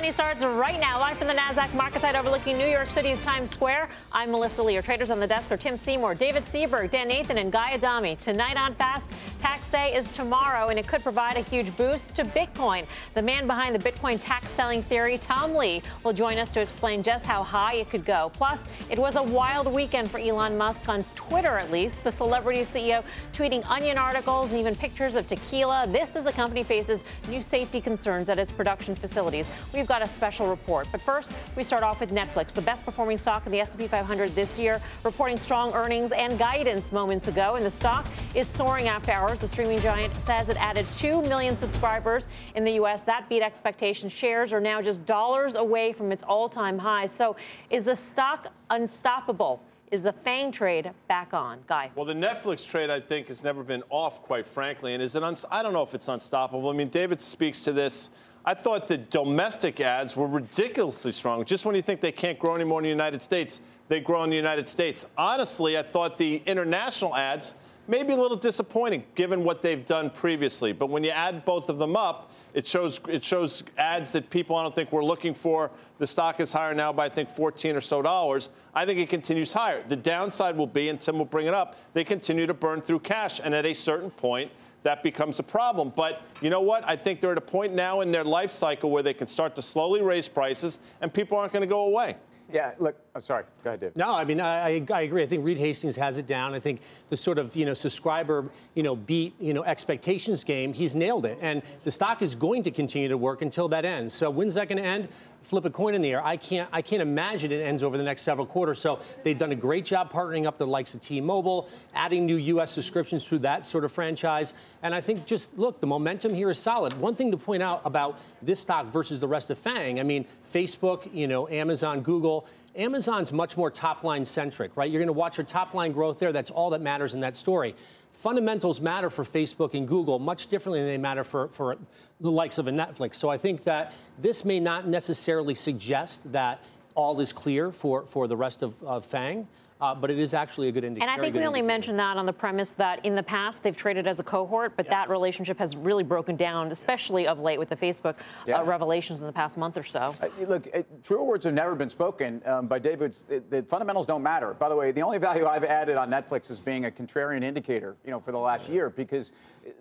Money starts right now, live from the NASDAQ market site overlooking New York City's Times Square. I'm Melissa Lee. Your traders on the desk are Tim Seymour, David Seaburg, Dan Nathan, and Guy Adami. Tonight on Fast, Tax day is tomorrow, and it could provide a huge boost to Bitcoin. The man behind the Bitcoin tax selling theory, Tom Lee, will join us to explain just how high it could go. Plus, it was a wild weekend for Elon Musk on Twitter, at least. The celebrity CEO tweeting onion articles and even pictures of tequila. This as a company faces new safety concerns at its production facilities. We've got a special report. But first, we start off with Netflix, the best performing stock in the S&P 500 this year, reporting strong earnings and guidance moments ago. And the stock is soaring after hours. The streaming giant says it added 2 million subscribers in the U.S. That beat expectations. Shares are now just dollars away from its all time high. So is the stock unstoppable? Is the FANG trade back on? Guy. Well, the Netflix trade, I think, has never been off, quite frankly. And is it? Uns- I don't know if it's unstoppable. I mean, David speaks to this. I thought the domestic ads were ridiculously strong. Just when you think they can't grow anymore in the United States, they grow in the United States. Honestly, I thought the international ads maybe a little disappointing given what they've done previously. But when you add both of them up, it shows it shows ads that people I don't think were looking for. The stock is higher now by I think 14 or so dollars. I think it continues higher. The downside will be, and Tim will bring it up, they continue to burn through cash, and at a certain point, that becomes a problem. But you know what? I think they're at a point now in their life cycle where they can start to slowly raise prices, and people aren't going to go away. Yeah, look, I'm sorry. Go ahead, Dave. No, I mean, I, I agree. I think Reed Hastings has it down. I think the sort of, you know, subscriber, you know, beat, you know, expectations game, he's nailed it. And the stock is going to continue to work until that ends. So when's that going to end? Flip a coin in the air. I can't, I can't imagine it ends over the next several quarters. So they've done a great job partnering up the likes of T-Mobile, adding new U.S. subscriptions through that sort of franchise. And I think just look, the momentum here is solid. One thing to point out about this stock versus the rest of FANG, I mean, Facebook, you know, Amazon, Google, Amazon's much more top line centric, right? You're going to watch for top line growth there. That's all that matters in that story. Fundamentals matter for Facebook and Google much differently than they matter for, for the likes of a Netflix. So I think that this may not necessarily suggest that all is clear for, for the rest of, of FANG. Uh, but it is actually a good indicator. And I think we only mentioned that on the premise that in the past they've traded as a cohort, but yeah. that relationship has really broken down, especially of late with the Facebook uh, yeah. uh, revelations in the past month or so. Uh, look, uh, truer words have never been spoken um, by David. The fundamentals don't matter. By the way, the only value I've added on Netflix is being a contrarian indicator, you know, for the last year because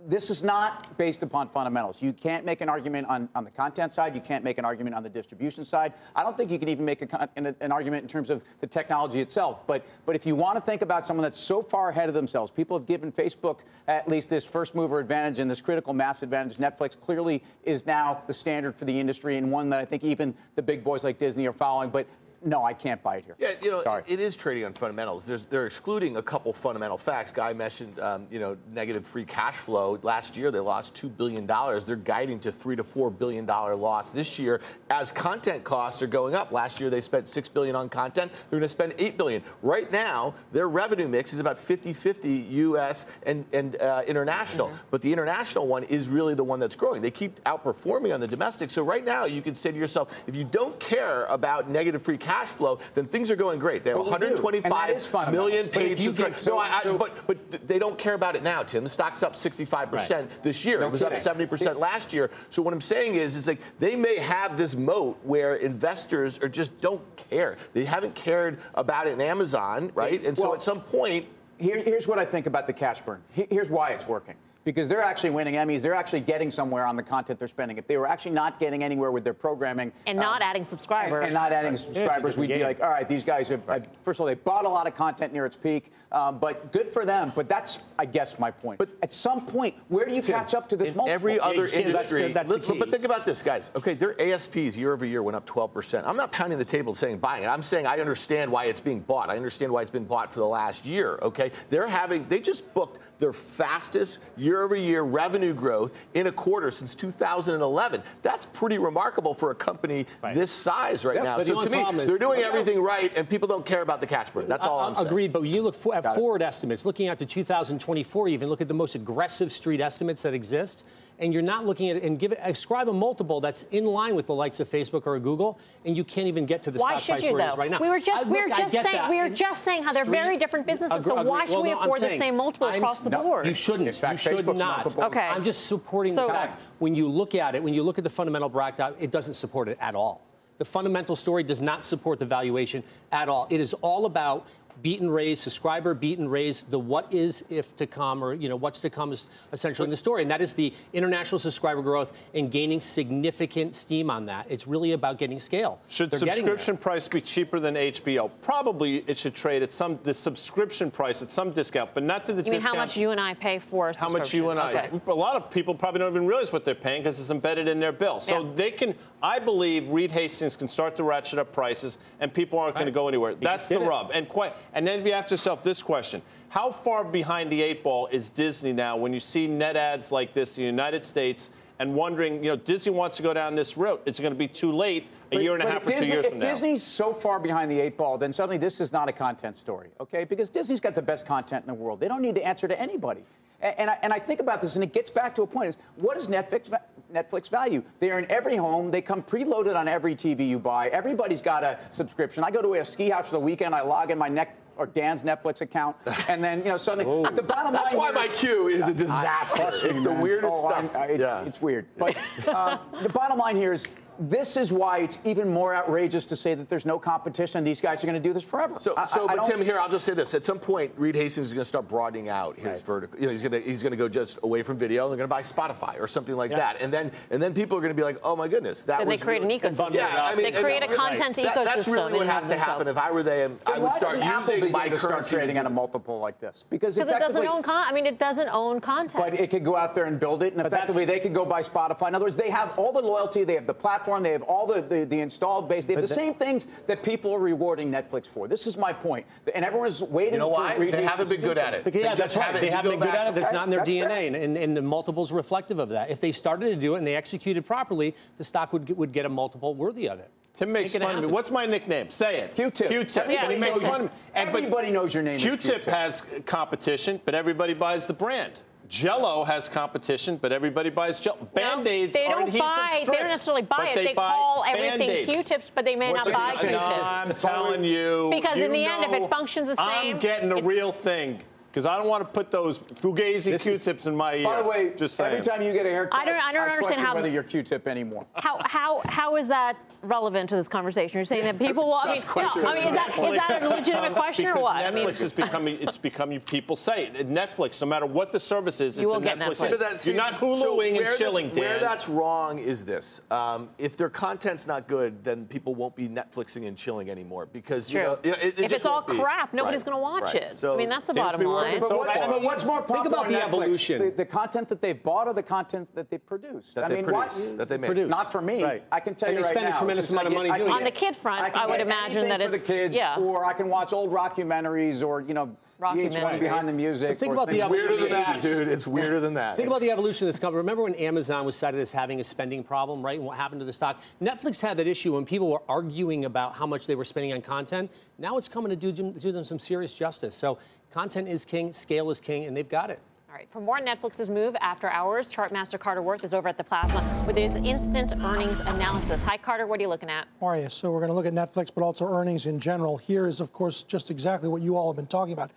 this is not based upon fundamentals. You can't make an argument on, on the content side. You can't make an argument on the distribution side. I don't think you can even make a, an, an argument in terms of the technology itself. But, but if you want to think about someone that's so far ahead of themselves, people have given Facebook at least this first mover advantage and this critical mass advantage. Netflix clearly is now the standard for the industry and one that I think even the big boys like Disney are following. But no, I can't buy it here. Yeah, you know, Sorry. it is trading on fundamentals. There's, they're excluding a couple fundamental facts. Guy mentioned, um, you know, negative free cash flow. Last year, they lost $2 billion. They're guiding to 3 to $4 billion loss this year as content costs are going up. Last year, they spent 6 billion on content. They're going to spend 8 billion. Right now, their revenue mix is about 50-50 U.S. and, and uh, international. Mm-hmm. But the international one is really the one that's growing. They keep outperforming on the domestic. So right now, you can say to yourself, if you don't care about negative free cash cash flow, then things are going great. They have 125 million paid subscribers. So, no, I, so, but but they don't care about it now, Tim. The stock's up 65 percent right. this year. No it was kidding. up 70 percent last year. So what I'm saying is, is like they may have this moat where investors are just don't care. They haven't cared about it in Amazon, right? And well, so at some point. Here, here's what I think about the cash burn. Here's why it's working because they're actually winning Emmys. They're actually getting somewhere on the content they're spending. If they were actually not getting anywhere with their programming and not um, adding subscribers, and, and not adding subscribers, we'd be like, all right, these guys have. Right. First of all, they bought a lot of content near its peak, um, but good for them. But that's, I guess, my point. But at some point, where do you Tim, catch up to this? In multiple? every other yeah, industry, that's the, that's but think about this, guys. Okay, their ASPs year over year went up 12 percent. I'm not pounding the table saying buying it. I'm saying I understand why it's being bought. I understand why it's been bought for the last year. Okay, they're having they just booked their fastest year over year revenue growth in a quarter since 2011. That's pretty remarkable for a company right. this size right now. So to me, they're doing everything right, and people don't care about the cash burn. That's all I, am saying. Agreed, but you look for, at Got forward it. estimates, looking out to 2024, even look at the most aggressive street estimates that exist and you're not looking at it and give it ascribe a multiple that's in line with the likes of Facebook or Google, and you can't even get to the why stock price you, where though? it is right now. We were just, I, we were just saying that. we were just saying how they're street, very different businesses. Agree, so why should well, we no, afford the same multiple I'm, across the no, board? You shouldn't. Fact, you should Facebook's not. Multiple. Okay. I'm just supporting so, the fact when you look at it, when you look at the fundamental breakdown, it doesn't support it at all. The fundamental story does not support the valuation at all. It is all about beat and raise, subscriber beat and raise, the what is if to come, or you know what's to come is essentially in the story, and that is the international subscriber growth and gaining significant steam on that. It's really about getting scale. Should They're subscription price be cheaper than HBO? Probably it should trade at some the subscription price at some discount, but not to the you discount. Mean how much you and I pay for? How much you and I? Okay. A lot of people probably don't even realize what they're paying because it's embedded in their bill. So yeah. they can. I believe Reed Hastings can start to ratchet up prices, and people aren't right. going to go anywhere. He That's the rub. And quite. And then if you ask yourself this question: How far behind the eight ball is Disney now when you see net ads like this in the United States? And wondering, you know, Disney wants to go down this route. It's going to be too late a but, year and a half or Disney, two years from now. If Disney's so far behind the eight ball, then suddenly this is not a content story, okay? Because Disney's got the best content in the world. They don't need to answer to anybody. And, and, I, and I think about this, and it gets back to a point: is what is Netflix Netflix value? They are in every home. They come preloaded on every TV you buy. Everybody's got a subscription. I go to a ski house for the weekend. I log in my neck or Dan's Netflix account, and then you know suddenly oh. the bottom That's line. That's why my queue is a disaster. I, it's the weirdest oh, stuff. I, I, it, yeah. it's weird. But uh, the bottom line here is this is why it's even more outrageous to say that there's no competition. These guys are going to do this forever. So, I, so I, but Tim, here I'll just say this: at some point, Reed Hastings is going to start broadening out his right. vertical. You know, he's going to he's going to go just away from video. and They're going to buy Spotify or something like yeah. that, and then and then people are going to be like, oh my goodness, that. And was they create really, an ecosystem. Yeah, I mean, they create a content right. ecosystem. That, that's really what has to happen. If I were them, I would start using my currency trading at a multiple like this because it doesn't own. Con- I mean, it doesn't own content. But it could go out there and build it, and effectively they could go buy Spotify. In other words, they have all the loyalty, they have the platform, they have all the the, the installed base. They have but the, same things that people are rewarding Netflix for. This is my point. And everyone's waiting. You know why? they haven't been good at it. Because, yeah, that's right. They haven't been good at it. That's not in their that's DNA, and, and, and, the multiples reflective of that. If they started to do it and they executed properly, the stock would would get a multiple worthy of it. Tim makes fun of me. What's my nickname? Say it. Q-tip. Q-tip. Yeah, and he makes fun of me. Everybody knows your name. Q-tip has competition, but everybody buys the brand. Jello has competition, but everybody buys Jello. Band-Aids they don't buy. Strips, they don't necessarily buy it. They, they call everything Band-Aids. Q-tips, but they may What's not buy Q-tips. No, I'm telling you. Because you in the end, if it functions the same, I'm getting the real thing because I don't want to put those Fugazi Q-tips in my ear. By the way, just saying. every time you get a haircut, I don't, I don't I understand how whether you're Q-tip anymore. How how how is that relevant to this conversation? You're saying that people will. I mean, no, I mean, is that, is that a legitimate question or what? Netflix I mean, is becoming it's becoming people say it. Netflix, no matter what the service is, it's a Netflix. Netflix. That, you're not Huluing so and chilling. This, where that's wrong is this: um, if their content's not good, then people won't be Netflixing and chilling anymore because True. you know it, it if it's all be. crap, nobody's right. going to watch right. it. So I mean, that's the bottom line. So but what's more Think about the evolution. The, the, content that they've bought or the content that they produced? That I they mean, what? that they make. Produce. Not for me. I can tell you right now. A tremendous amount of money doing it. On the kid front, I, I would imagine that it's for the kids, yeah. or I can watch old documentaries, or you know. VH1 behind the music. think about the it's weirder than that, dude. It's weirder than that. Think about the evolution of this company. Remember when Amazon was cited as having a spending problem, right? And what happened to the stock? Netflix had that issue when people were arguing about how much they were spending on content. Now it's coming to do, do them some serious justice. So content is king, scale is king, and they've got it. All right, for more Netflix's move after hours, Chartmaster Carter Worth is over at the Plasma with his instant earnings analysis. Hi, Carter, what are you looking at? You? So we're going to look at Netflix, but also earnings in general. Here is, of course, just exactly what you all have been talking about.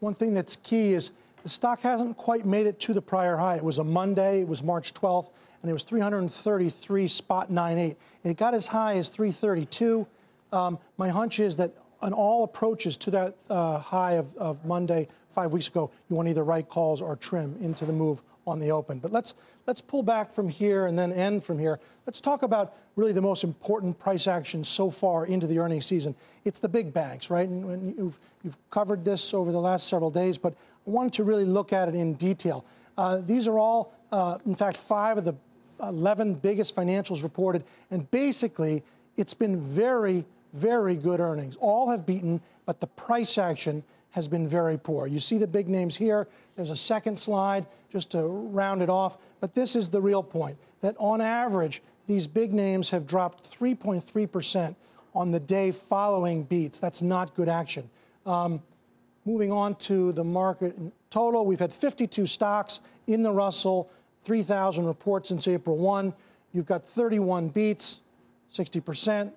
One thing that's key is the stock hasn't quite made it to the prior high. It was a Monday, it was March 12th, and it was 333 spot 98. It got as high as 332. Um, my hunch is that on all approaches to that uh, high of, of Monday five weeks ago, you want either write calls or trim into the move on the open. But let's let's pull back from here and then end from here. Let's talk about really the most important price action so far into the earnings season. It's the big banks, right? And you've you've covered this over the last several days, but I wanted to really look at it in detail. Uh, these are all, uh, in fact, five of the 11 biggest financials reported, and basically, it's been very, very good earnings. All have beaten, but the price action has been very poor. You see the big names here. There's a second slide just to round it off. But this is the real point that on average, these big names have dropped 3.3% on the day following beats. That's not good action. Um, moving on to the market in total, we've had 52 stocks in the Russell, 3,000 reports since April 1. You've got 31 beats, 60%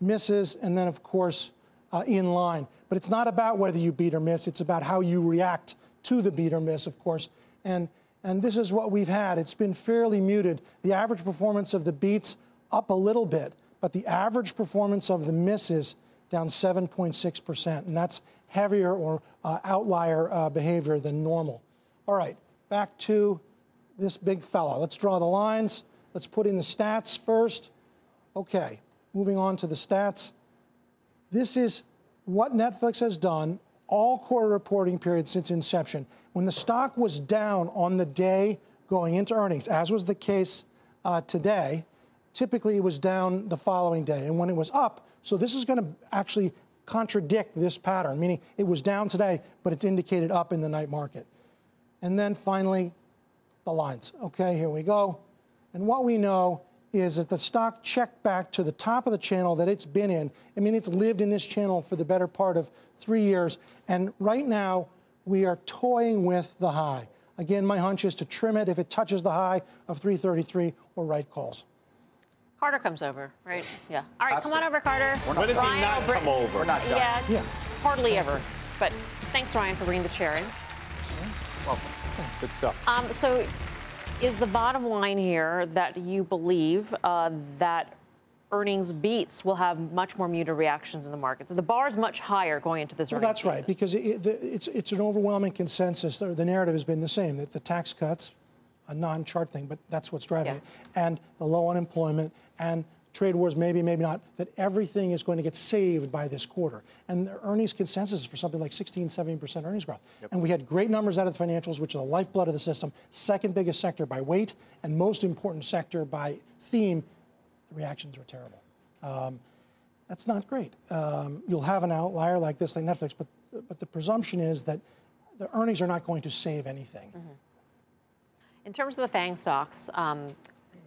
misses, and then, of course, uh, in line. But it's not about whether you beat or miss, it's about how you react to the beat or miss, of course. And, and this is what we've had. It's been fairly muted. The average performance of the beats up a little bit, but the average performance of the misses down 7.6%. And that's heavier or uh, outlier uh, behavior than normal. All right, back to this big fella. Let's draw the lines. Let's put in the stats first. Okay, moving on to the stats. This is what Netflix has done all quarter reporting periods since inception. When the stock was down on the day going into earnings, as was the case uh, today, typically it was down the following day. And when it was up, so this is going to actually contradict this pattern, meaning it was down today, but it's indicated up in the night market. And then finally, the lines. Okay, here we go. And what we know is that the stock checked back to the top of the channel that it's been in. I mean, it's lived in this channel for the better part of three years. And right now, we are toying with the high. Again, my hunch is to trim it if it touches the high of 333 or right calls. Carter comes over, right? Yeah. All right, come on over, Carter. When does he not come over? We're not done. Yeah, Yeah. hardly ever. But thanks, Ryan, for bringing the chair in. Welcome. Good stuff. Um, so, is the bottom line here that you believe uh, that earnings beats will have much more muted reactions in the market? So the bar is much higher going into this Well, that's right, because it, the, it's, it's an overwhelming consensus. The, the narrative has been the same that the tax cuts, a non chart thing, but that's what's driving Yeah. it, and the low unemployment and trade wars, maybe, maybe not, that everything is going to get saved by this quarter. And the earnings consensus is for something like 16, 17% earnings growth. And we had great numbers out of the financials, which are the lifeblood of the system, second biggest sector by weight, and most important sector by theme. The reactions were terrible. Um, that's not great. Um, you'll have an outlier like this, like Netflix, but but the presumption is that the earnings are not going to save anything. In terms of the FANG stocks, um,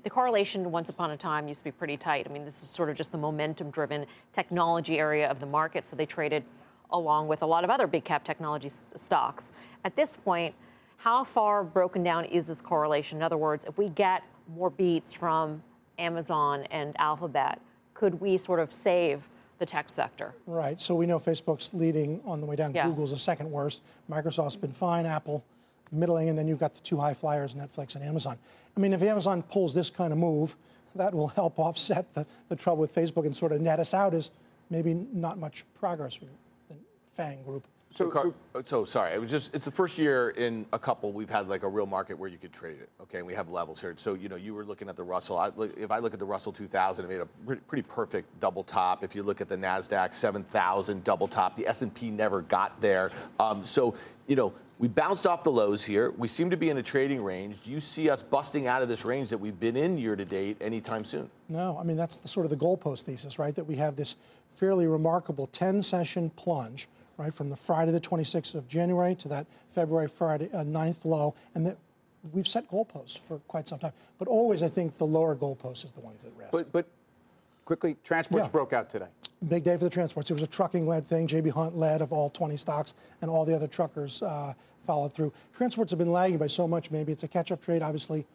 the correlation once upon a time used to be pretty tight. I mean, this is sort of just the momentum driven technology area of the market, so they traded along with a lot of other big cap technology s- stocks. At this point, how far broken down is this correlation? In other words, if we get more beats from Amazon and Alphabet, could we sort of save the tech sector? Right. So we know Facebook's leading on the way down. Yeah. Google's the second worst. Microsoft's been fine. Apple middling, and then you've got the two high flyers, Netflix and Amazon. I mean, if Amazon pulls this kind of move, that will help offset the, the trouble with Facebook and sort of net us out as maybe not much progress with the FANG group. So, Car- so sorry, it was just it's the first year in a couple we've had like a real market where you could trade it. Okay, and we have levels here. So you know you were looking at the Russell. I, if I look at the Russell 2000, it made a pretty, pretty perfect double top. If you look at the Nasdaq 7000 double top, the S&P never got there. Um, so you know we bounced off the lows here. We seem to be in a trading range. Do you see us busting out of this range that we've been in year to date anytime soon? No, I mean, that's the sort of the goalpost thesis, right? That we have this fairly remarkable 10 session plunge, right, from the Friday the 26th of January to that February Friday uh, 9th low, and that we've set goalposts for quite some time. But always, I think the lower goalpost is the ones that rest. But, but quickly, transports Yeah. broke out today. Big day for the transports. It was a trucking led thing. JB Hunt led of all 20 stocks, and all the other truckers uh, followed through. Transports have been lagging by so much. Maybe it's a catch up trade, obviously,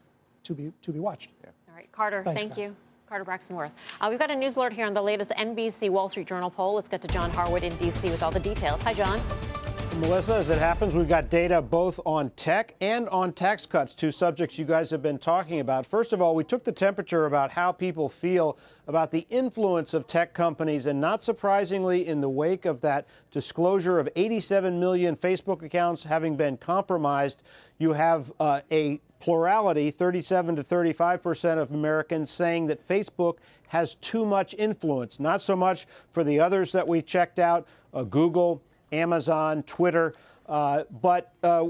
to be, to be watched. All right, Carter, Thanks, thank Beth. you. Carter Braxton Worth. Uh, we've got a news alert here on the latest NBC Wall Street Journal poll. Let's get to John Harwood in D.C. with all the details. Hi, John. Melissa, as it happens, we've got data both on tech and on tax cuts, two subjects you guys have been talking about. First of all, we took the temperature about how people feel about the influence of tech companies, and not surprisingly, in the wake of that disclosure of 87 million Facebook accounts having been compromised, you have uh, a plurality, 37 to 35 percent of Americans saying that Facebook has too much influence. Not so much for the others that we checked out, uh, Google. Amazon, Twitter, uh, but uh,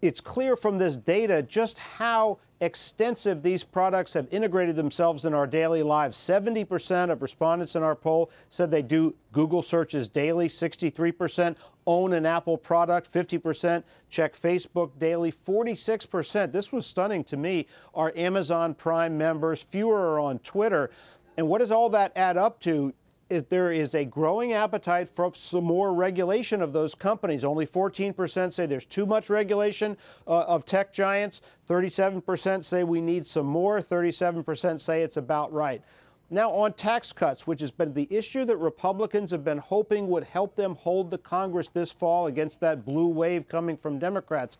it's clear from this data just how extensive these products have integrated themselves in our daily lives. 70% of respondents in our poll said they do Google searches daily, 63% own an Apple product, 50% check Facebook daily, 46%. This was stunning to me. Are Amazon Prime members, fewer are on Twitter. And what does all that add up to? If there is a growing appetite for some more regulation of those companies. Only 14% say there's too much regulation uh, of tech giants. 37% say we need some more. 37% say it's about right. Now, on tax cuts, which has been the issue that Republicans have been hoping would help them hold the Congress this fall against that blue wave coming from Democrats.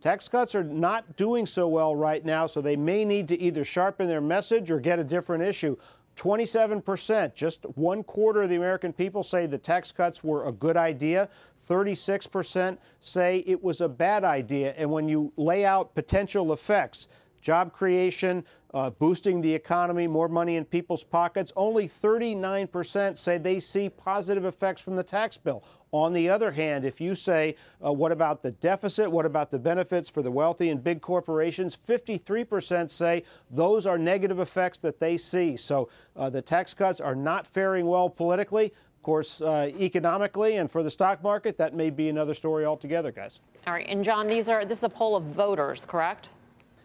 Tax cuts are not doing so well right now, so they may need to either sharpen their message or get a different issue. 27%, just one quarter of the American people say the tax cuts were a good idea. 36% say it was a bad idea. And when you lay out potential effects, job creation, uh, boosting the economy, more money in people's pockets. Only 39% say they see positive effects from the tax bill. On the other hand, if you say, uh, what about the deficit? What about the benefits for the wealthy and big corporations? 53% say those are negative effects that they see. So uh, the tax cuts are not faring well politically. Of course, uh, economically and for the stock market, that may be another story altogether, guys. All right. And John, these are this is a poll of voters, correct?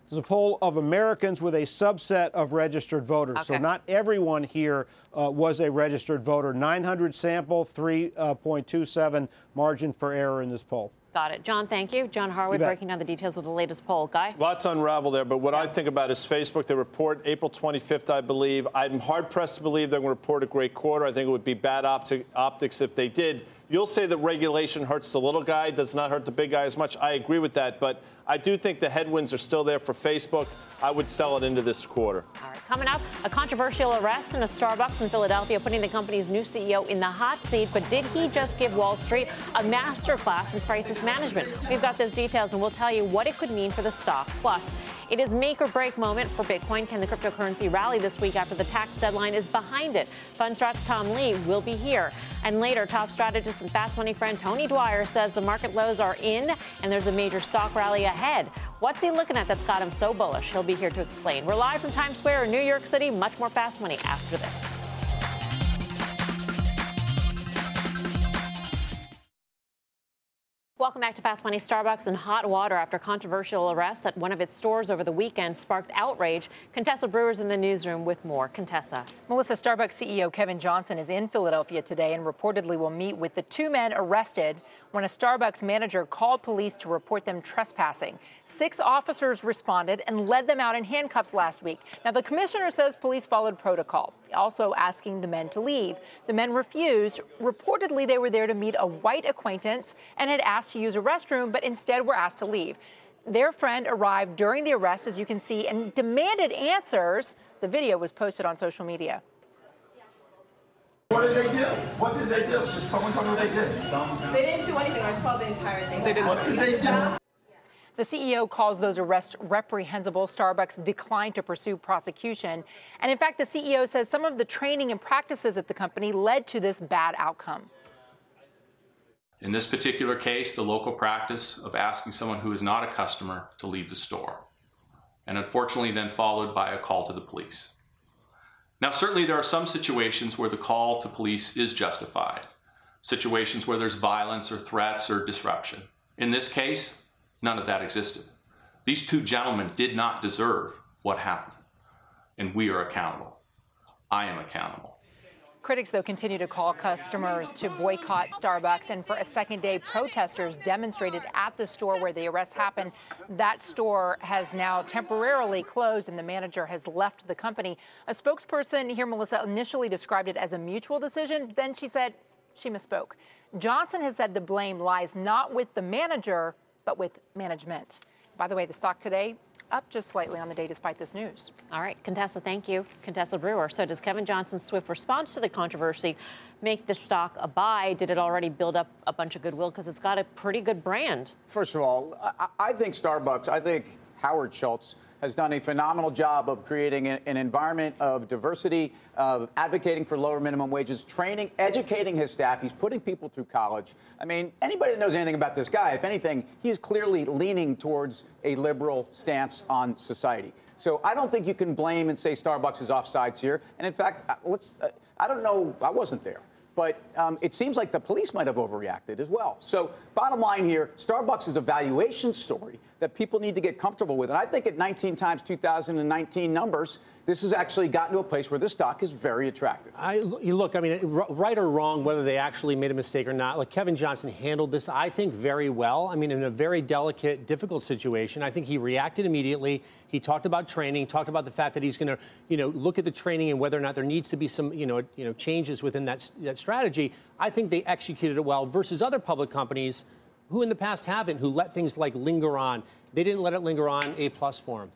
This is a poll of Americans with a subset of registered voters. Okay. So not everyone here uh, was a registered voter. 900 sample, 3.27 uh, margin for error in this poll. Got it. John, thank you. John Harwood breaking down the details of the latest poll. Guy? Lots unravel there, but what yeah. I think about is Facebook. They report April 25th, I believe. I'm hard pressed to believe they're going to report a great quarter. I think it would be bad opti- optics if they did. You'll say that regulation hurts the little guy, does not hurt the big guy as much. I agree with that, but I do think the headwinds are still there for Facebook. I would sell it into this quarter. All right, coming up, a controversial arrest in a Starbucks in Philadelphia, putting the company's new CEO in the hot seat. But did he just give Wall Street a masterclass in crisis management? We've got those details, and we'll tell you what it could mean for the stock. Plus, it is make or break moment for Bitcoin. Can the cryptocurrency rally this week after the tax deadline is behind it? Fundstrat's Tom Lee will be here. And later, top strategist and fast money friend Tony Dwyer says the market lows are in and there's a major stock rally ahead. What's he looking at that's got him so bullish? He'll be here to explain. We're live from Times Square in New York City. Much more fast money after this. Welcome back to Fast Money. Starbucks in hot water after controversial arrests at one of its stores over the weekend sparked outrage. Contessa Brewer's in the newsroom with more. Contessa. Melissa, Starbucks CEO Kevin Johnson is in Philadelphia today and reportedly will meet with the two men arrested when a Starbucks manager called police to report them trespassing. Six officers responded and led them out in handcuffs last week. Now, the commissioner says police followed protocol, also asking the men to leave. The men refused. Reportedly, they were there to meet a white acquaintance and had asked to use a restroom, but instead were asked to leave. Their friend arrived during the arrest, as you can see, and demanded answers. The video was posted on social media. What did they do? What did they do? Did someone tell me what they did? They didn't do anything. I saw the entire thing. They didn't. What did they do? The CEO calls those arrests reprehensible. Starbucks declined to pursue prosecution. And in fact, the CEO says some of the training and practices at the company led to this bad outcome. In this particular case, the local practice of asking someone who is not a customer to leave the store, and unfortunately, then followed by a call to the police. Now, certainly there are some situations where the call to police is justified, situations where there's violence or threats or disruption. In this case, none of that existed. These two gentlemen did not deserve what happened, and we are accountable. I am accountable. Critics, though, continue to call customers to boycott Starbucks. And for a second day, protesters demonstrated at the store where the arrest happened. That store has now temporarily closed, and the manager has left the company. A spokesperson here, Melissa, initially described it as a mutual decision. Then she said she misspoke. Johnson has said the blame lies not with the manager, but with management. By the way, the stock today up just slightly on the day despite this news. All right, Contessa, thank you. Contessa Brewer. So, does Kevin Johnson's swift response to the controversy make the stock a buy? Did it already build up a bunch of goodwill because it's got a pretty good brand? First of all, I, I think Starbucks, I think Howard Schultz, has done a phenomenal job of creating an, environment of diversity, of advocating for lower minimum wages, training, educating his staff. He's putting people through college. I mean, anybody that knows anything about this guy, if anything, he is clearly leaning towards a liberal stance on society. So I don't think you can blame and say Starbucks is offsides here. And in fact, let's. I don't know. I wasn't there but um, it seems like the police might have overreacted as well. So, bottom line here Starbucks is a valuation story that people need to get comfortable with. And I think at 19 times 2019 numbers, this has actually gotten to a place where the stock is very attractive. I, look, I mean, right or wrong, whether they actually made a mistake or not, like Kevin Johnson handled this, I think, very well. I mean, in a very delicate, difficult situation, I think he reacted immediately. He talked about training, talked about the fact that he's going to, you know, look at the training and whether or not there needs to be some, you know, you know, changes within that that strategy. I think they executed it well versus other public companies who in the past haven't, who let things like linger on. They didn't let it linger on. A plus for them.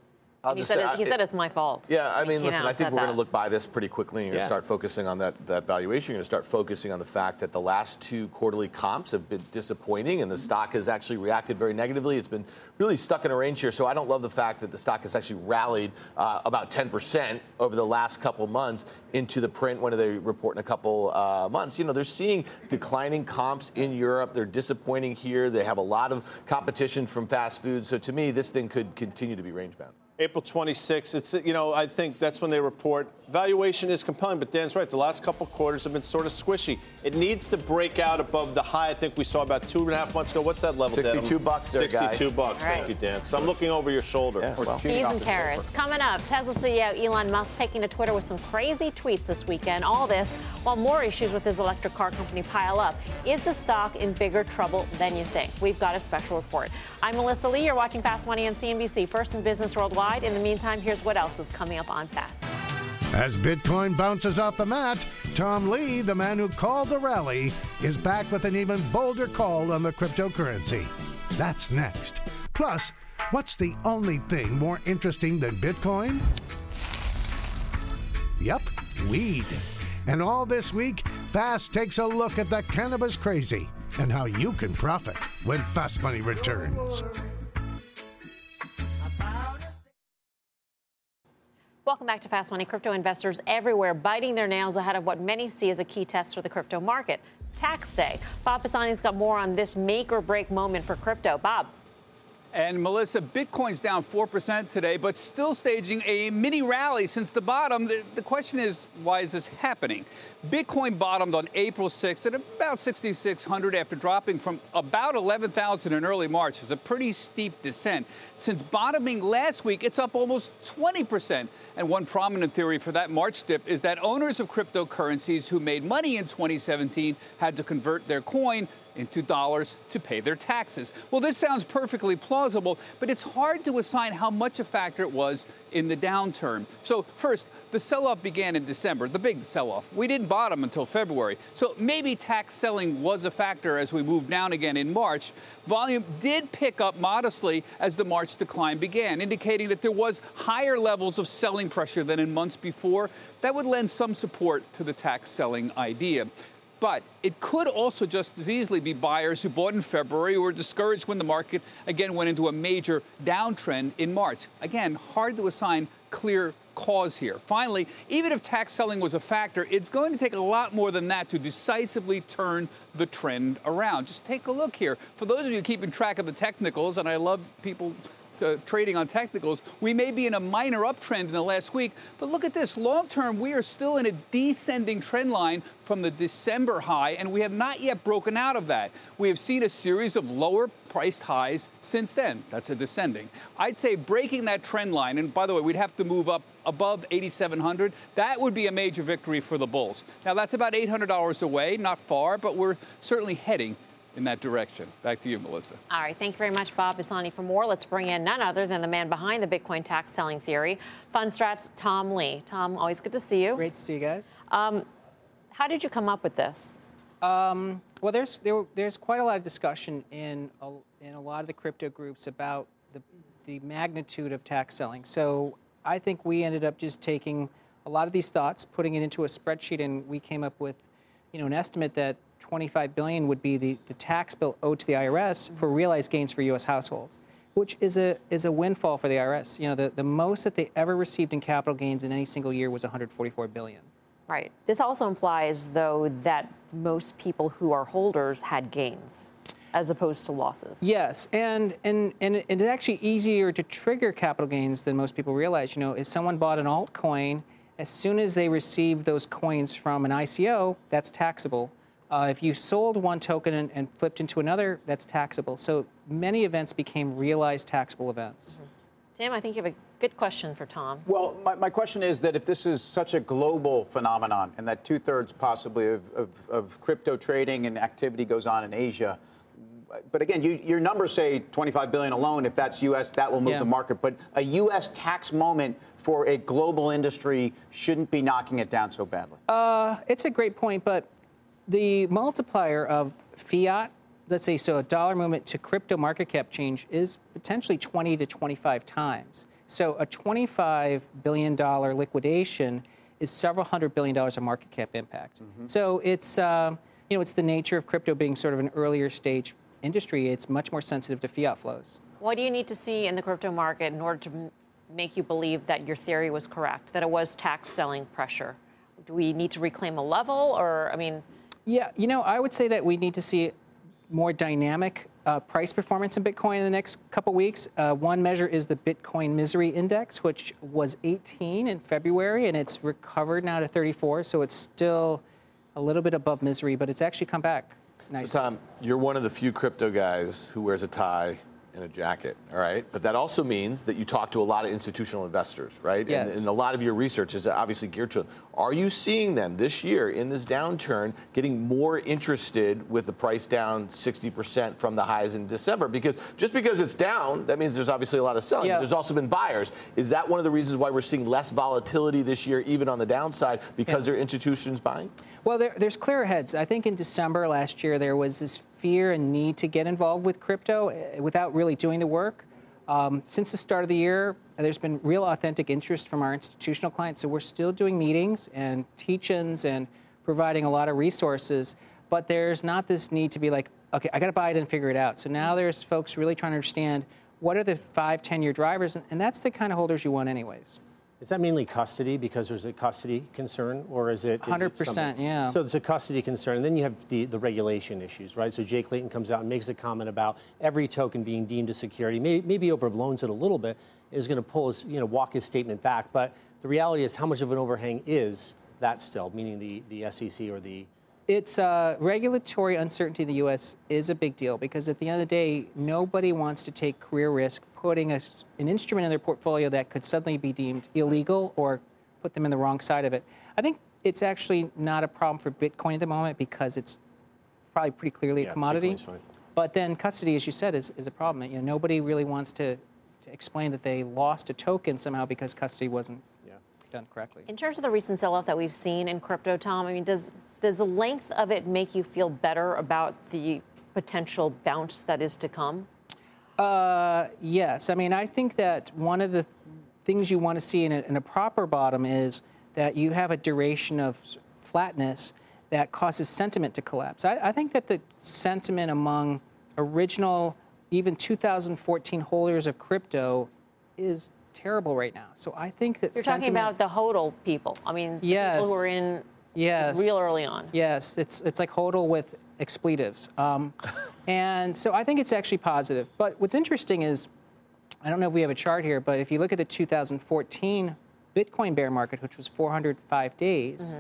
He said, it, he said, it's my fault. Yeah, I mean, listen, I think we're going to look by this pretty quickly. You're Yeah. going to start focusing on that, that valuation. You're going to start focusing on the fact that the last two quarterly comps have been disappointing and the stock has actually reacted very negatively. It's been really stuck in a range here. So I don't love the fact that the stock has actually rallied uh, about 10% over the last couple months into the print. When do they report in a couple uh, months? You know, they're seeing declining comps in Europe. They're disappointing here. They have a lot of competition from fast food. So to me, this thing could continue to be range bound. April 26th. It's you know I think that's when they report. Valuation is compelling, but Dan's right. The last couple quarters have been sort of squishy. It needs to break out above the high. I think we saw about two and a half months ago. What's that level? Dan? 62 bucks there, guy. 62 bucks. All right. Thank you, Dan. So I'm looking over your shoulder. Peas and carrots. Coming up, Tesla CEO Elon Musk taking to Twitter with some crazy tweets this weekend. All this while more issues with his electric car company pile up. Is the stock in bigger trouble than you think? We've got a special report. I'm Melissa Lee. You're watching Fast Money on CNBC, first in business worldwide. In the meantime, here's what else is coming up on Fast. As Bitcoin bounces off the mat, Tom Lee, the man who called the rally, is back with an even bolder call on the cryptocurrency. That's next. Plus, what's the only thing more interesting than Bitcoin? Yup, weed. And all this week, Fast takes a look at the cannabis crazy and how you can profit when Fast Money returns. Welcome back to Fast Money. Crypto investors everywhere biting their nails ahead of what many see as a key test for the crypto market tax day. Bob Pisani's got more on this make or break moment for crypto. Bob. And Melissa, Bitcoin's down 4% today, but still staging a mini rally since the bottom. The, the, question is, why is this happening? Bitcoin bottomed on April 6th at about 6,600 after dropping from about 11,000 in early March. It's a pretty steep descent. Since bottoming last week, it's up almost 20%. And one prominent theory for that March dip is that owners of cryptocurrencies who made money in 2017 had to convert their coin into dollars to pay their taxes. Well, this sounds perfectly plausible, but it's hard to assign how much a factor it was in the downturn. So, first, the sell off began in December, the big sell off. We didn't bottom until February. So, maybe tax selling was a factor as we moved down again in March. Volume did pick up modestly as the March decline began, indicating that there was higher levels of selling pressure than in months before. That would lend some support to the tax selling idea. But it could also just as easily be buyers who bought in February who were discouraged when the market again went into a major downtrend in March. Again, hard to assign clear cause here. Finally, even if tax selling was a factor, it's going to take a lot more than that to decisively turn the trend around. Just take a look here. For those of you keeping track of the technicals, and I love people uh, trading on technicals, we may be in a minor uptrend in the last week. But look at this. Long term, we are still in a descending trend line from the December high, and we have not yet broken out of that. We have seen a series of lower priced highs since then. That's a descending. I'd say breaking that trend line, and by the way, we'd have to move up above 8,700. That would be a major victory for the Bulls. Now, that's about $800 away, not far, but we're certainly heading in that direction. Back to you, Melissa. All right. Thank you very much, Bob Pisani. For more, let's bring in none other than the man behind the Bitcoin tax selling theory, Fundstrat's Tom Lee. Tom, always good to see you. Great to see you guys. Um, how did you come up with this? Um, well, there's there, there's quite a lot of discussion in a, in a lot of the crypto groups about the the magnitude of tax selling. So I think we ended up just taking a lot of these thoughts, putting it into a spreadsheet, and we came up with, you know, an estimate that 25 billion would be the, the tax bill owed to the IRS for realized gains for U.S. households. which is a is a windfall for the IRS. You know, the, the most that they ever received in capital gains in any single year was 144 billion. Right. This also implies, though, that most people who are holders had gains as opposed to losses. Yes, and and and it's actually easier to trigger capital gains than most people realize. You know, if someone bought an altcoin, as soon as they received those coins from an ICO, that's taxable. Uh, if you sold one token and, and flipped into another, that's taxable. So many events became realized taxable events. Tim, I think you have a good question for Tom. Well, my, my question is that if this is such a global phenomenon and that two thirds possibly of, of, of crypto trading and activity goes on in Asia, but again, you, your numbers say 25 billion alone. If that's U.S., that will move Yeah. the market. But a U.S. tax moment for a global industry shouldn't be knocking it down so badly. Uh, it's a great point, but the multiplier of fiat, let's say, so a dollar movement to crypto market cap change is potentially 20 to 25 times. So a 25 billion dollar liquidation is several hundred billion dollars of market cap impact. So it's um, you know it's the nature of crypto being sort of an earlier stage industry. It's much more sensitive to fiat flows. What do you need to see in the crypto market in order to make you believe that your theory was correct, that it was tax selling pressure? Do we need to reclaim a level, or I mean, Yeah, you know, I would say that we need to see more dynamic uh, price performance in Bitcoin in the next couple weeks. Uh, one measure is the Bitcoin Misery Index, which was 18 in February, and it's recovered now to 34. So it's still a little bit above misery, but it's actually come back. Nice. So, Tom, you're one of the few crypto guys who wears a tie and a jacket, all right? But that also means that you talk to a lot of institutional investors, right? And, Yes. and a lot of your research is obviously geared to them. Are you seeing them this year in this downturn getting more interested with the price down 60% from the highs in December? Because just because it's down, that means there's obviously a lot of selling. Yeah. There's also been buyers. Is that one of the reasons why we're seeing less volatility this year, even on the downside, because there are institutions buying? Well, there, there's clear heads. I think in December last year, there was this fear and need to get involved with crypto eh, without really doing the work. Um, since the start of the year, there's been real authentic interest from our institutional clients. So we're still doing meetings and teach-ins and providing a lot of resources. But there's not this need to be like, okay, I got to buy it and figure it out. So now there's folks really trying to understand what are the five, 10-year drivers, and- and that's the kind of holders you want anyways. Is that mainly custody because there's a custody concern, or is it? it 100%, yeah. So it's a custody concern, and then you have the, the regulation issues, right? So Jay Clayton comes out and makes a comment about every token being deemed a security, may, maybe overblows it a little bit, is going to pull his, you know, walk his statement back. But the reality is, how much of an overhang is that still? Meaning the, the SEC or the It's uh, regulatory uncertainty in the U.S. is a big deal because at the end of the day, nobody wants to take career risk putting a an instrument in their portfolio that could suddenly be deemed illegal or put them in the wrong side of it. I think it's actually not a problem for Bitcoin at the moment because it's probably pretty clearly Yeah, a commodity. But then custody, as you said, is, is a problem. You know, nobody really wants to, to explain that they lost a token somehow because custody wasn't done correctly. in terms of the recent sell-off that we've seen in crypto, Tom, I mean, does does the length of it make you feel better about the potential bounce that is to come? Uh, yes. I mean, I think that one of the th- things you want to see in a, in a proper bottom is that you have a duration of flatness that causes sentiment to collapse. I, I think that the sentiment among original, even 2014 holders of crypto is terrible right now. So I think that You're talking about the hodl people. I mean, Yes. people who are in Yes. real early on. Yes, it's it's like hodl with expletives, um, and so I think it's actually positive. But what's interesting is, I don't know if we have a chart here, but if you look at the 2014 Bitcoin bear market, which was 405 days,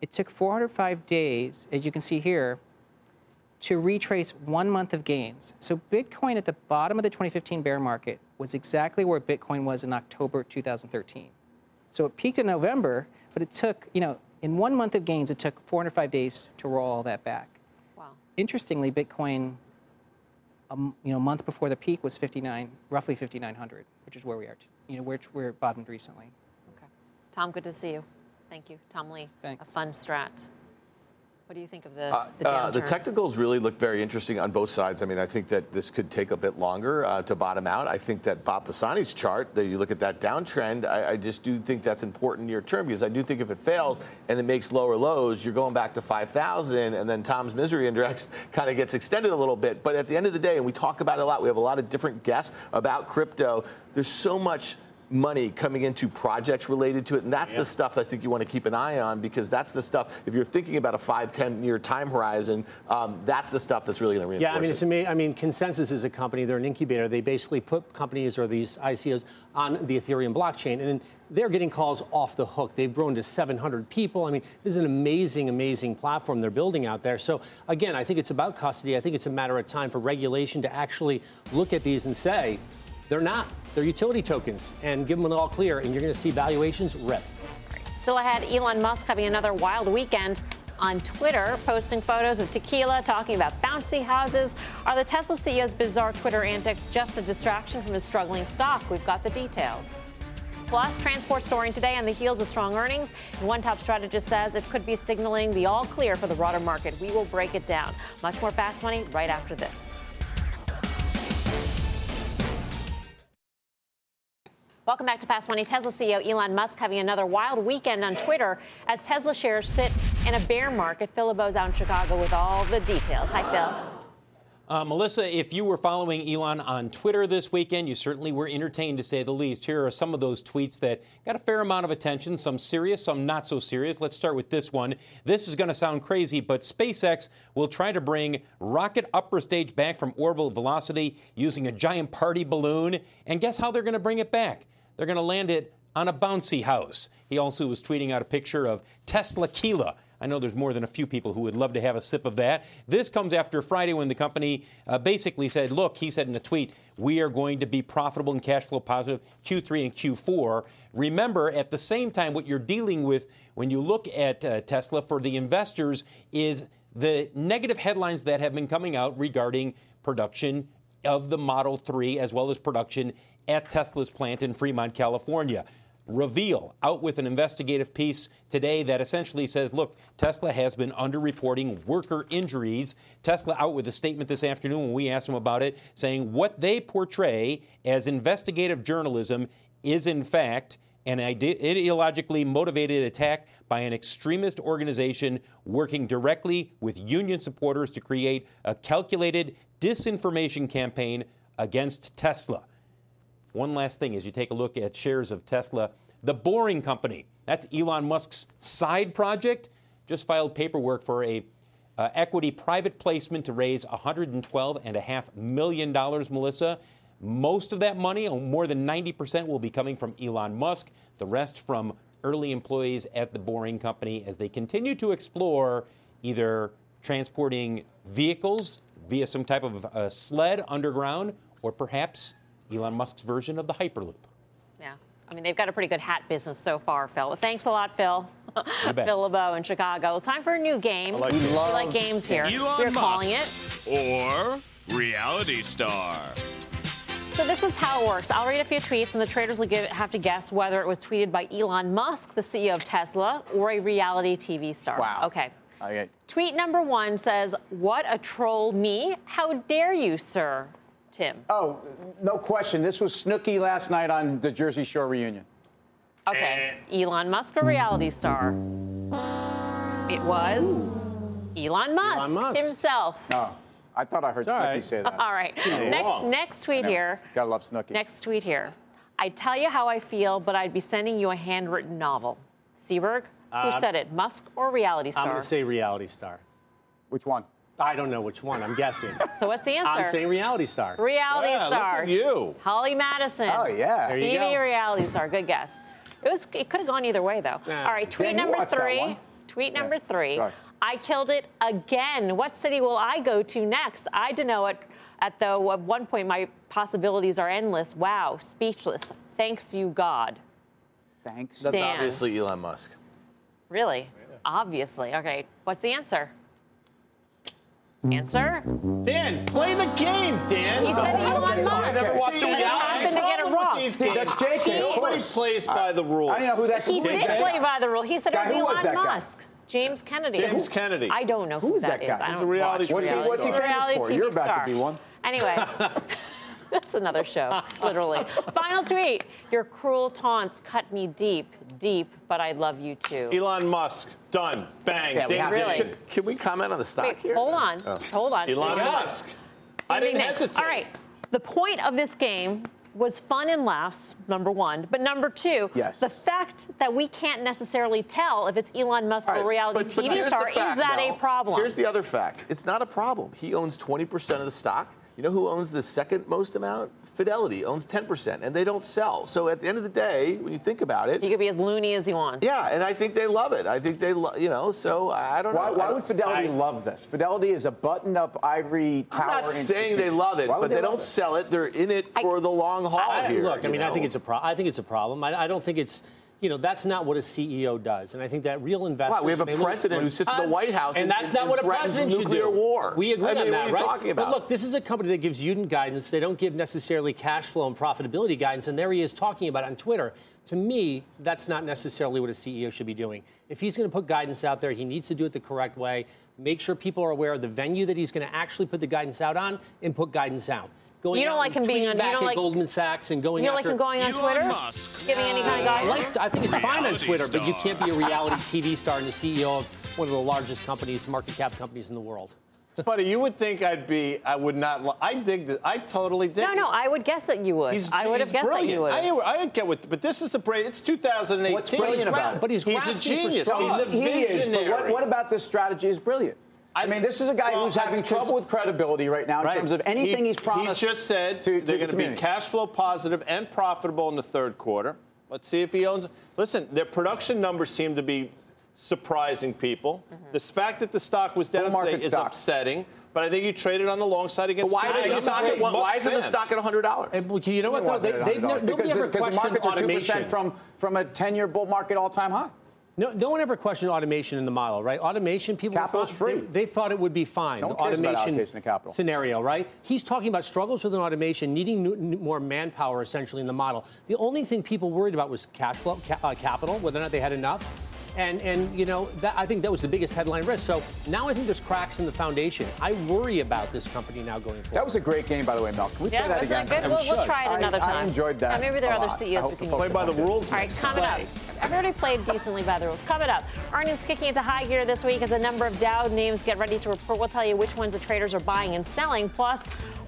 it took 405 days, as you can see here, to retrace one month of gains. So Bitcoin at the bottom of the 2015 bear market was exactly where Bitcoin was in October 2013. So it peaked in November, but it took, you know, in one month of gains, it took 405 days to roll all that back. Wow. Interestingly, Bitcoin, um, you know, a month before the peak was 59, roughly 5,900, which is where we are, you know, where we're bottomed recently. Okay. Tom, good to see you. Thank you, Tom Lee. Thanks. A Fundstrat. What do you think of the Uh, the, uh, the technicals really look very interesting on both sides. I mean, I think that this could take a bit longer uh, to bottom out. I think that Bob Pisani's chart, that you look at that downtrend, I, I just do think that's important near term because I do think if it fails and it makes lower lows, you're going back to 5,000, and then Tom's misery index kind of gets extended a little bit. But at the end of the day, and we talk about it a lot, we have a lot of different guests about crypto. There's so much money coming into projects related to it. And that's the stuff I think you want to keep an eye on because that's the stuff, if you're thinking about a five, 10 year time horizon, um, that's the stuff that's really going to reinforce Yeah, I mean, it's amazing. I mean, ConsenSys is a company. They're an incubator. They basically put companies or these ICOs on the Ethereum blockchain, and they're getting calls off the hook. They've grown to 700 people. I mean, this is an amazing, amazing platform they're building out there. So again, I think it's about custody. I think it's a matter of time for regulation to actually look at these and say they're not. They're utility tokens, and give them an all clear, and you're going to see valuations rip. Still ahead, Elon Musk having another wild weekend on Twitter, posting photos of tequila, talking about bouncy houses. Are the Tesla CEO's bizarre Twitter antics just a distraction from his struggling stock? We've got the details. Plus, transport soaring today on the heels of strong earnings. And one top strategist says it could be signaling the all clear for the broader market. We will break it down. Much more fast money right after this. Welcome back to Fast Money. Tesla CEO Elon Musk having another wild weekend on Twitter as Tesla shares sit in a bear market. Phil LeBeau's out in Chicago with all the details. Hi, Phil. Uh, Melissa, if you were following Elon on Twitter this weekend, you certainly were entertained to say the least. Here are some of those tweets that got a fair amount of attention, some serious, some not so serious. Let's start with this one. This is going to sound crazy, but SpaceX will try to bring rocket upper stage back from orbital velocity using a giant party balloon. And guess how they're going to bring it back? They're going to land it on a bouncy house. He also was tweeting out a picture of Teslaquila. I know there's more than a few people who would love to have a sip of that. This comes after Friday when the company uh, basically said, look, he said in a tweet, we are going to be profitable and cash flow positive Q3 and Q4. Remember, at the same time, what you're dealing with when you look at uh, Tesla for the investors is the negative headlines that have been coming out regarding production of the Model 3 as well as production at Tesla's plant in Fremont, California. Reveal out with an investigative piece today that essentially says, look, Tesla has been underreporting worker injuries. Tesla out with a statement this afternoon when we asked them about it, saying what they portray as investigative journalism is in fact an ide- ideologically motivated attack by an extremist organization working directly with union supporters to create a calculated disinformation campaign against Tesla. One last thing as you take a look at shares of Tesla, the Boring Company, that's Elon Musk's side project, just filed paperwork for a uh, equity private placement to raise $112.5 million, Melissa. Most of that money, more than 90%, will be coming from Elon Musk, the rest from early employees at the Boring Company as they continue to explore either transporting vehicles via some type of uh, sled underground or perhaps Elon Musk's version of the Hyperloop. Yeah. I mean, they've got a pretty good hat business so far, Phil. Thanks a lot, Phil. You bet. Phil LeBeau in Chicago. Time for a new game. like we it. like games here. Elon We're Musk calling it. or reality star. So this is how it works. I'll read a few tweets, and the traders will give, have to guess whether it was tweeted by Elon Musk, the CEO of Tesla, or a reality TV star. Wow. Okay. Okay. Tweet number one says, "What a troll me! How dare you, sir?" Tim. Oh, no question. This was Snooki last night on the Jersey Shore reunion. Okay. Elon Musk, a reality star. It was Elon Musk, Elon Musk. himself. No, I thought I heard It's Snooki right. say that. All right. Next, next tweet Never. here. Gotta love Snooki. Next tweet here. I tell you how I feel, but I'd be sending you a handwritten novel. Seaburg, who Uh, said it? Musk or reality star? I'm star? going to say reality star. Which one? I don't know which one. I'm guessing. so what's the answer? I'm saying reality star. Reality Yeah, look star. at you. Holly Madison. Oh, yeah. There you TV go. reality star. Good guess. It was. It could have gone either way though. Nah. All right. Tweet Dan, you number three. one. Tweet number three. Go. I killed it again. What city will I go to next? I don't know. At, at the at one point, my possibilities are endless. Wow, speechless. Thanks you, God. Thanks. That's Dan. obviously Elon Musk. Really? Obviously. Okay. What's the answer? Answer? Dan, play the game, Dan. He said Elon Musk. I never watched He a just reality happened to get it problem with wrong. these Dude, games. that's JK, of Nobody course. plays by the rules. I don't know who that He did that? play by the rule. He said Guy, it was was Elon that guy? Musk. James Kennedy. James Kennedy. I don't know who, Who is that that guy? is. He's don't a reality TV What's he, what's he star. famous for? You're about to be one. Anyway, that's another show, literally. Final tweet. Your cruel taunts cut me deep, deep, but I love you too. Elon Musk. Done. Bang. Yeah, we Ding, have ding. Really? Can, can we comment on the stock Wait, here? hold on. Oh. Hold on. Elon Yeah. Musk. I didn't Ding, ding. hesitate. All right. The point of this game was fun and laughs, number one. But number two, Yes. the fact that we can't necessarily tell if it's Elon Musk All or reality but- but TV here's the star, is that Mel. a problem? Here's the other fact. It's not a problem. He owns 20% of the stock. You know who owns the second most amount? Fidelity owns 10%, and they don't sell. So at the end of the day, when you think about it, you could be as loony as you want. yeah, and I think they love it. I think they, lo- you know, so I don't Why, know. Why don't- would Fidelity love this? Fidelity is a buttoned-up ivory tower. I'm not saying they love it, but they, love don't it? sell it. They're in it for the long haul I, here. look, I you mean, I think it's a pro- I think it's a problem. I, I don't think it's. You know, that's not what a CEO does, and I think that real investors. Why? We have a look- president who sits in the White House and and- that's not and what a president should nuclear do. war. We agree I on that, you right? But look, this is a company that gives Uden guidance. They don't give necessarily cash flow and profitability guidance, and there he is talking about it on Twitter. To me, that's not necessarily what a CEO should be doing. If he's going to put guidance out there, he needs to do it the correct way. Make sure people are aware of the venue that he's going to actually put the guidance out on, and put guidance out. Going You don't out like him being tweeting on- you back don't at like- Goldman Sachs and going You don't like him going on Twitter? Musk. Giving any kind of I, like, I think it's fine on Reality Twitter, but you can't be a reality TV star and the CEO of one of the largest companies, market cap companies in the world. It's funny. You would think I'd be. I would not. li- I dig this. I totally dig. No, it. no, I would guess that you would. He's, I would have he's guessed brilliant. that you would. I, I get what, but this is a great. It's 2018. What's brilliant about it? But he's He's a genius. He's a he is, visionary. but what, what about this strategy is brilliant? I, mean, this is a guy well, who's having that's 'cause- trouble with credibility right now in Right. terms of anything he, he's promised. He just said to, to they're the going to be cash flow positive and profitable in the third quarter. Let's see if he owns. Listen, their production numbers seem to be surprising people. Mm-hmm. The fact that the stock was down today is stock. upsetting. But I think you traded on the long side But against. why isn't the stock at what- why isn't the stock at $100? And, you know what, though? Wasn't They, it they've $100? no, nobody because, ever the, because the questioned markets are two automation. percent from from a ten-year bull market all-time high. No, no one ever questioned automation in the model, right? Automation, people Capital's fine- free. They, they thought it would be fine. No the one cares about automation capital. scenario, right? He's talking about struggles with an automation, needing new, new- more manpower essentially in the model. The only thing people worried about was cash flow, ca- uh, capital, whether or not they had enough. And, and you know, that, I think that was the biggest headline risk. So now I think there's cracks in the foundation. I worry about this company now going forward. That was a great game, by the way, Mel. Can we Yeah, play that wasn't again? it good? We'll, we'll try it another I time. I enjoyed that Yeah, maybe there are other CEOs who can Play by the rules. All right, coming up. time. Everybody played decently by the rules. Coming up, earnings kicking into high gear this week as a number of Dow names get ready to report. We'll tell you which ones the traders are buying and selling. Plus,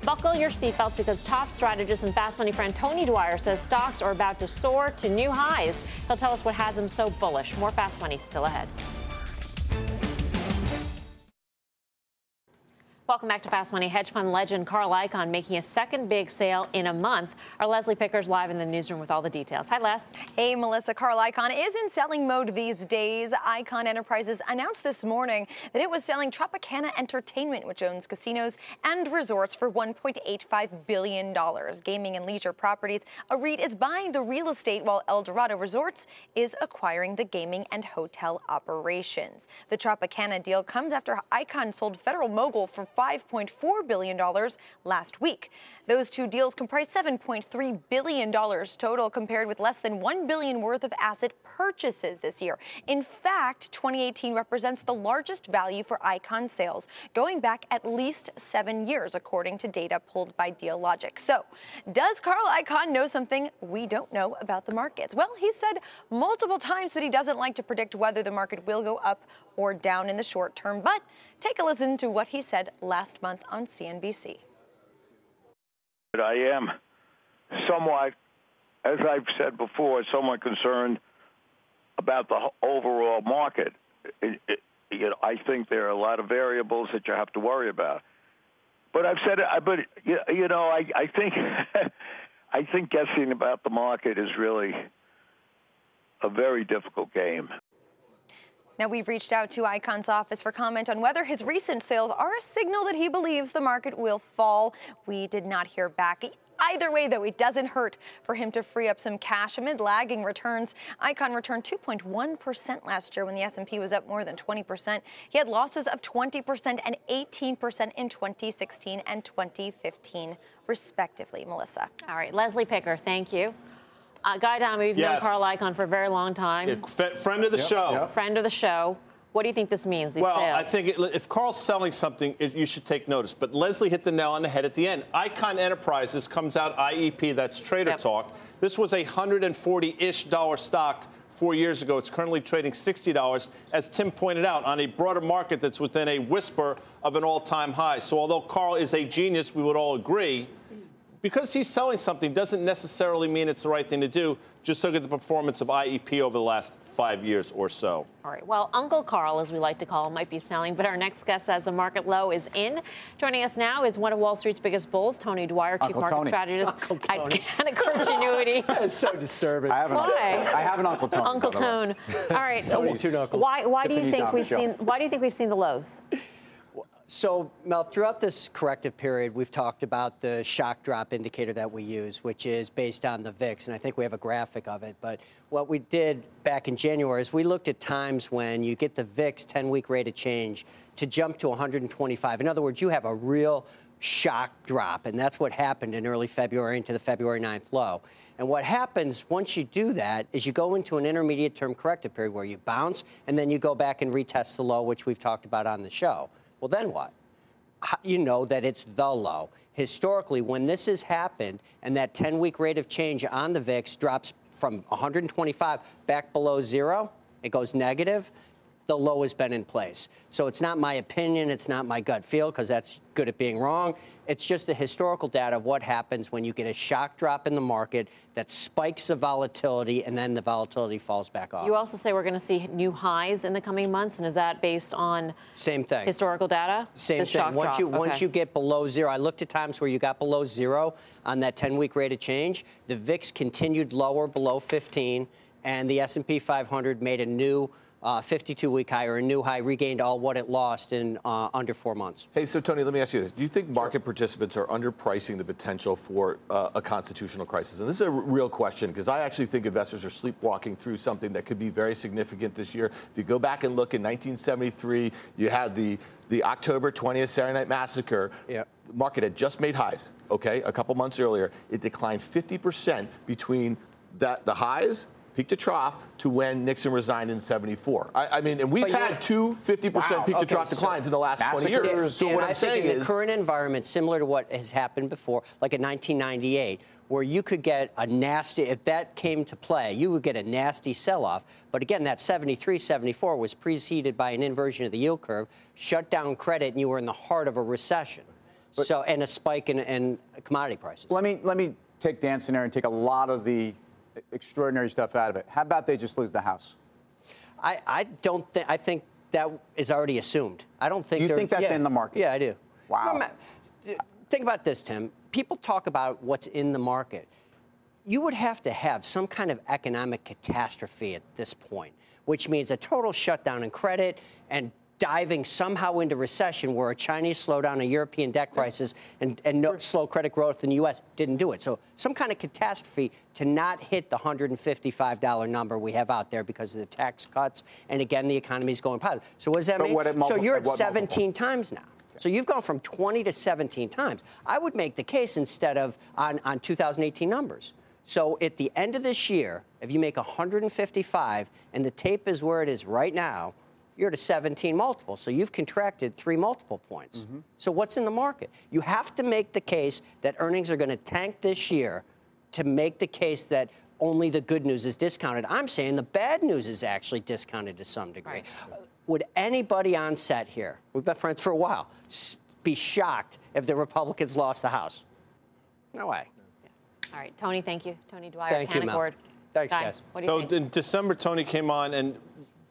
buckle your seatbelts because top strategist and fast money friend Tony Dwyer says stocks are about to soar to new highs. He'll tell us what has him so bullish. More fast money still ahead. Welcome back to Fast Money. Hedge fund legend Carl Icahn making a second big sale in a month. Our Leslie Picker's live in the newsroom with all the details. Hi, Les. Hey, Melissa. Carl Icahn is in selling mode these days. Icahn Enterprises announced this morning that it was selling Tropicana Entertainment, which owns casinos and resorts, for $1.85 billion. Gaming and leisure properties. A REIT is buying the real estate, while Eldorado Resorts is acquiring the gaming and hotel operations. The Tropicana deal comes after Icahn sold Federal Mogul for $5.4 billion last week. Those two deals comprise $7.3 billion total, compared with less than $1 billion worth of asset purchases this year. In fact, 2018 represents the largest value for Icahn sales, going back at least seven years, according to data pulled by Dealogic. So, does Carl Icahn know something we don't know about the markets? Well, he said multiple times that he doesn't like to predict whether the market will go up or down in the short term, but take a listen to what he said last month on CNBC. I am somewhat, as I've said before, somewhat concerned about the overall market. It, it, you know, I think there are a lot of variables that you have to worry about. But I've said But you know, I, I think I think guessing about the market is really a very difficult game. Now, we've reached out to Icahn's office for comment on whether his recent sales are a signal that he believes the market will fall. We did not hear back. Either way, though, it doesn't hurt for him to free up some cash amid lagging returns. Icon returned 2.1% last year when the S&P was up more than 20%. He had losses of 20% and 18% in 2016 and 2015, respectively. Melissa. All right, Leslie Picker, thank you. Uh, Guy Adami, we've known Carl Icahn for a very long time. Yeah, friend of the show. Friend of the show. What do you think this means? These well, sales? I think it, if Carl's selling something, it, you should take notice. But Leslie hit the nail on the head at the end. Icahn Enterprises comes out IEP, that's Trader Yep. Talk. This was a 140-ish dollar stock four years ago. It's currently trading $60, as Tim pointed out, on a broader market that's within a whisper of an all-time high. So although Carl is a genius, we would all agree. Because he's selling something doesn't necessarily mean it's the right thing to do. Just look at the performance of IEP over the last five years or so. All right. Well, Uncle Carl, as we like to call him, might be selling, but our next guest says the market low is in. Joining us now is one of Wall Street's biggest bulls, Tony Dwyer, Chief Uncle Market Tony. Strategist Uncle Tony. at Tony. Canaccord Genuity. That's so disturbing. I have an Why? Uncle, I have an Uncle Tony. Uncle by the way. Tone. All right. Tony's two knuckles. Why? Why do you think we've seen? Why do you think we've seen the lows? So, Mel, throughout this corrective period, we've talked about the shock drop indicator that we use, which is based on the VIX, and I think we have a graphic of it. But what we did back in January is we looked at times when you get the VIX 10 week rate of change to jump to 125. In other words, you have a real shock drop, and that's what happened in early February into the February 9th low. And what happens once you do that is you go into an intermediate term corrective period where you bounce and then you go back and retest the low, which we've talked about on the show. Well, then what? you know that it's the low. Historically, when this has happened and that 10 week rate of change on the VIX drops from 125 back below zero, it goes negative, the low has been in place. So it's not my opinion, it's not my gut feel, because that's good at being wrong. It's just the historical data of what happens when you get a shock drop in the market that spikes the volatility and then the volatility falls back off. You also say we're going to see new highs in the coming months, and is that based on Same thing. historical data? Same The thing. Once drop. you once you get below zero, I looked at times where you got below zero on that 10-week rate of change. The VIX continued lower below 15, and the S&P 500 made a new 52-week high or a new high, regained all what it lost in uh, under four months. Hey, so Tony, let me ask you this: Do you think market participants are underpricing the potential for uh, a constitutional crisis? And this is a r- real question because I actually think investors are sleepwalking through something that could be very significant this year. If you go back and look in 1973, you had the the October 20th Saturday Night Massacre. Yeah. The market had just made highs. Okay, a couple months earlier, it declined 50% between that the highs. Peak to trough to when Nixon resigned in 74. I, I mean, and we've But had two 50% Wow, peak to okay, trough so declines in the last 20 years. Dan, So Dan, what I I'm think saying in is, the current environment, similar to what has happened before, like in 1998, where you could get a nasty, if that came to play, you would get a nasty sell-off. But again, that 73, 74 was preceded by an inversion of the yield curve, shut down credit, and you were in the heart of a recession. so, and a spike in, in commodity prices. Let me let me take Dan's scenario and take a lot of the extraordinary stuff out of it. How about they just lose the house? I, I don't think, I think that is already assumed. I don't think You think that's yeah. in the market? Yeah, I do. Wow. Remember- think about this, Tim. People talk about what's in the market. You would have to have some kind of economic catastrophe at this point, which means a total shutdown in credit and diving somehow into recession where a Chinese slowdown, a European debt crisis, and, and no, slow credit growth in the U.S. didn't do it. So some kind of catastrophe to not hit the $155 number we have out there because of the tax cuts, and again, the economy is going positive. So what does that But mean? at so you're at at what multiple? 17 times now. So you've gone from 20 to 17 times. I would make the case instead of on, on 2018 numbers. So at the end of this year, if you make 155 and the tape is where it is right now, you're at a 17 multiple. So you've contracted three multiple points. Mm-hmm. So what's in the market? You have to make the case that earnings are going to tank this year to make the case that only the good news is discounted. I'm saying the bad news is actually discounted to some degree. Uh, would anybody on set here, we've been friends for a while, be shocked if the Republicans lost the House? No way. All right, Tony, thank you. Tony Dwyer, Thank you, Mel. Canaccord. Thanks, Guy, guys. What do you so think? in December, Tony came on, and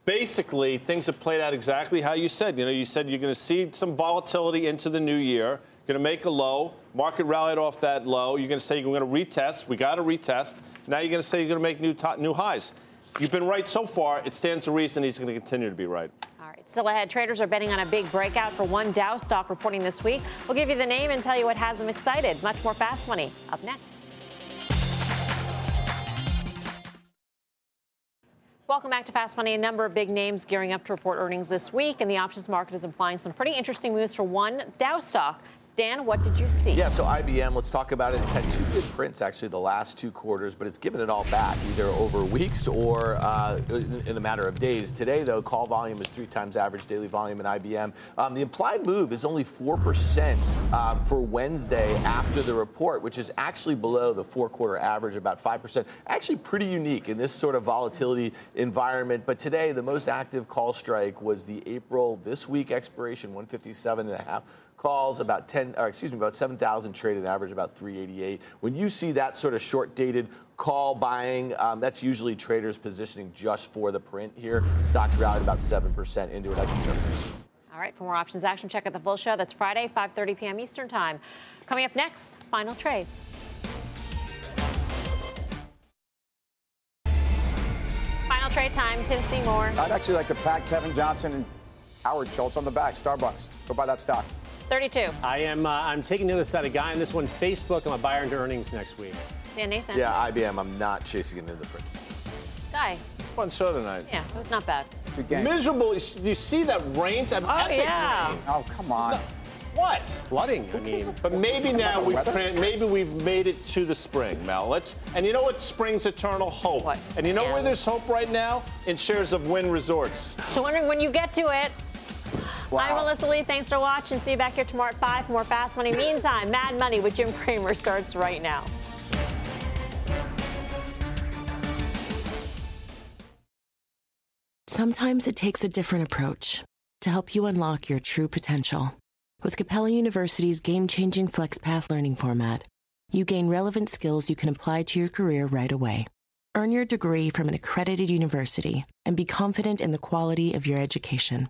basically things have played out exactly how you said. You know, you said you're going to see some volatility into the new year. Going to make a low. Market rallied off that low. You're going to say you're going to retest. We got to retest. Now you're going to say you're going to make new top, new highs. You've been right so far. It stands to reason he's going to continue to be right. All right, still ahead. Traders are betting on a big breakout for one Dow stock reporting this week. We'll give you the name and tell you what has them excited. Much more fast money up next. Welcome back to Fast Money. A number of big names gearing up to report earnings this week, and the options market is implying some pretty interesting moves for one Dow stock. Dan, what did you see? Yeah, so IBM, let's talk about it. It's had two good prints actually the last two quarters, but it's given it all back either over weeks or uh, in a matter of days. Today, though, call volume is three times average daily volume in IBM. Um, the implied move is only 4% um, for Wednesday after the report, which is actually below the four quarter average, about 5%. Actually, pretty unique in this sort of volatility environment. But today, the most active call strike was the April this week expiration, 157 and a half calls, about 10, or excuse me, about 7,000 traded average, about 388. When you see that sort of short dated call buying, um, that's usually traders positioning just for the print here. Stocks rallied about 7% into it. All right, for more options action, check out the full show. That's Friday, 5.30 p.m. Eastern Time. Coming up next, final trades. Final trade time, Tim Seymour. I'd actually like to pat Kevin Johnson and Howard Schultz on the back. Starbucks. Go buy that stock. 32. I am. Uh, I'm taking the other side of Guy on this one. Facebook. I'm a buyer into earnings next week. Dan Nathan. Yeah, IBM. I'm not chasing it into the print. Guy. Fun show tonight. Yeah, it was not bad. Miserable. You see that rain? That Oh, epic yeah. rain. Oh, come on. What? Flooding. I mean. But maybe now we've tra- maybe we've made it to the spring, Mel. Let's and you know what? Spring's eternal hope. What? And you know where there's hope right now? In shares of Wynn Resorts. So wondering when you get to it. I'm Melissa Lee. Thanks for watching. See you back here tomorrow at 5 for more Fast Money. Meantime, Mad Money with Jim Cramer starts right now. Sometimes it takes a different approach to help you unlock your true potential. With Capella University's game changing FlexPath learning format, you gain relevant skills you can apply to your career right away. Earn your degree from an accredited university and be confident in the quality of your education.